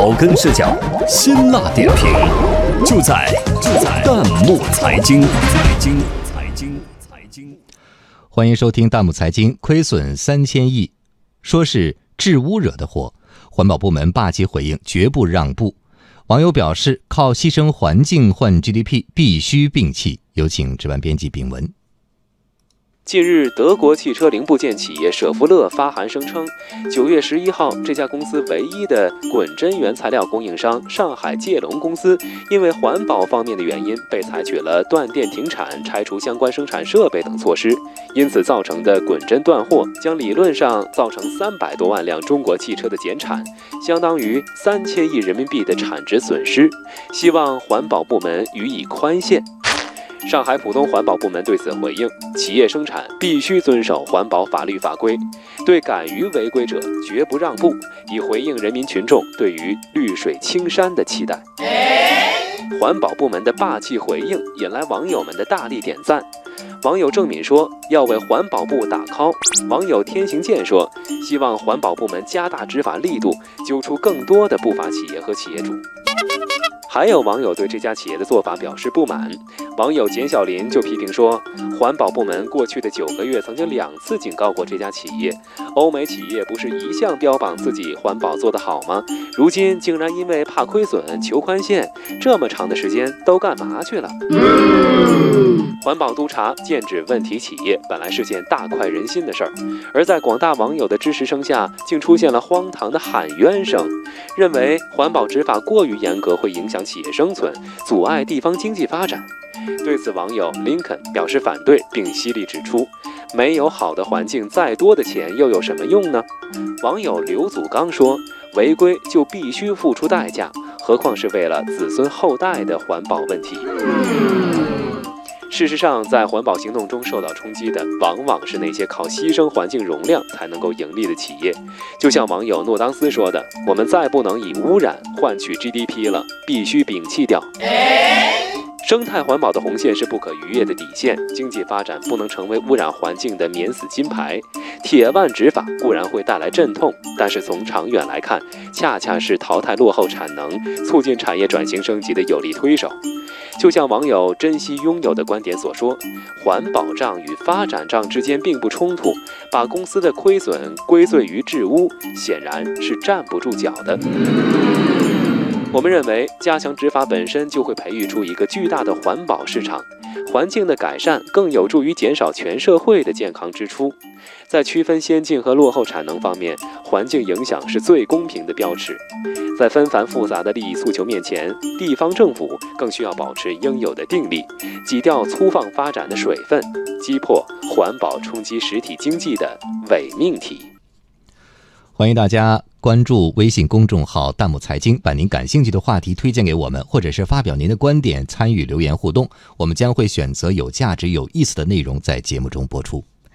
草根视角，辛辣点评，就在就在弹幕财经财经财经财经。欢迎收听弹幕财经。亏损三千亿，说是治污惹的祸，环保部门霸气回应，绝不让步。网友表示，靠牺牲环境换 GDP，必须摒弃。有请值班编辑丙文。近日，德国汽车零部件企业舍弗勒发函声称，九月十一号，这家公司唯一的滚针原材料供应商上海界龙公司，因为环保方面的原因，被采取了断电停产、拆除相关生产设备等措施，因此造成的滚针断货，将理论上造成三百多万辆中国汽车的减产，相当于三千亿人民币的产值损失，希望环保部门予以宽限。上海浦东环保部门对此回应：企业生产必须遵守环保法律法规，对敢于违规者绝不让步，以回应人民群众对于绿水青山的期待。环保部门的霸气回应引来网友们的大力点赞。网友郑敏说：“要为环保部打 call。”网友天行健说：“希望环保部门加大执法力度，揪出更多的不法企业和企业主。”还有网友对这家企业的做法表示不满。网友简小林就批评说，环保部门过去的九个月曾经两次警告过这家企业。欧美企业不是一向标榜自己环保做得好吗？如今竟然因为怕亏损求宽限，这么长的时间都干嘛去了？环保督查剑指问题企业，本来是件大快人心的事儿，而在广大网友的支持声下，竟出现了荒唐的喊冤声，认为环保执法过于严格会影响。企业生存阻碍地方经济发展，对此网友林肯表示反对，并犀利指出：没有好的环境，再多的钱又有什么用呢？网友刘祖刚说：违规就必须付出代价，何况是为了子孙后代的环保问题。事实上，在环保行动中受到冲击的，往往是那些靠牺牲环境容量才能够盈利的企业。就像网友诺当斯说的：“我们再不能以污染换取 GDP 了，必须摒弃掉。”生态环保的红线是不可逾越的底线，经济发展不能成为污染环境的免死金牌。铁腕执法固然会带来阵痛，但是从长远来看，恰恰是淘汰落后产能、促进产业转型升级的有力推手。就像网友珍惜拥有的观点所说，环保账与发展账之间并不冲突，把公司的亏损归罪于治污，显然是站不住脚的。我们认为，加强执法本身就会培育出一个巨大的环保市场，环境的改善更有助于减少全社会的健康支出。在区分先进和落后产能方面，环境影响是最公平的标尺。在纷繁复杂的利益诉求面前，地方政府更需要保持应有的定力，挤掉粗放发展的水分，击破环保冲击实体经济的伪命题。欢迎大家关注微信公众号“弹幕财经”，把您感兴趣的话题推荐给我们，或者是发表您的观点，参与留言互动，我们将会选择有价值、有意思的内容在节目中播出。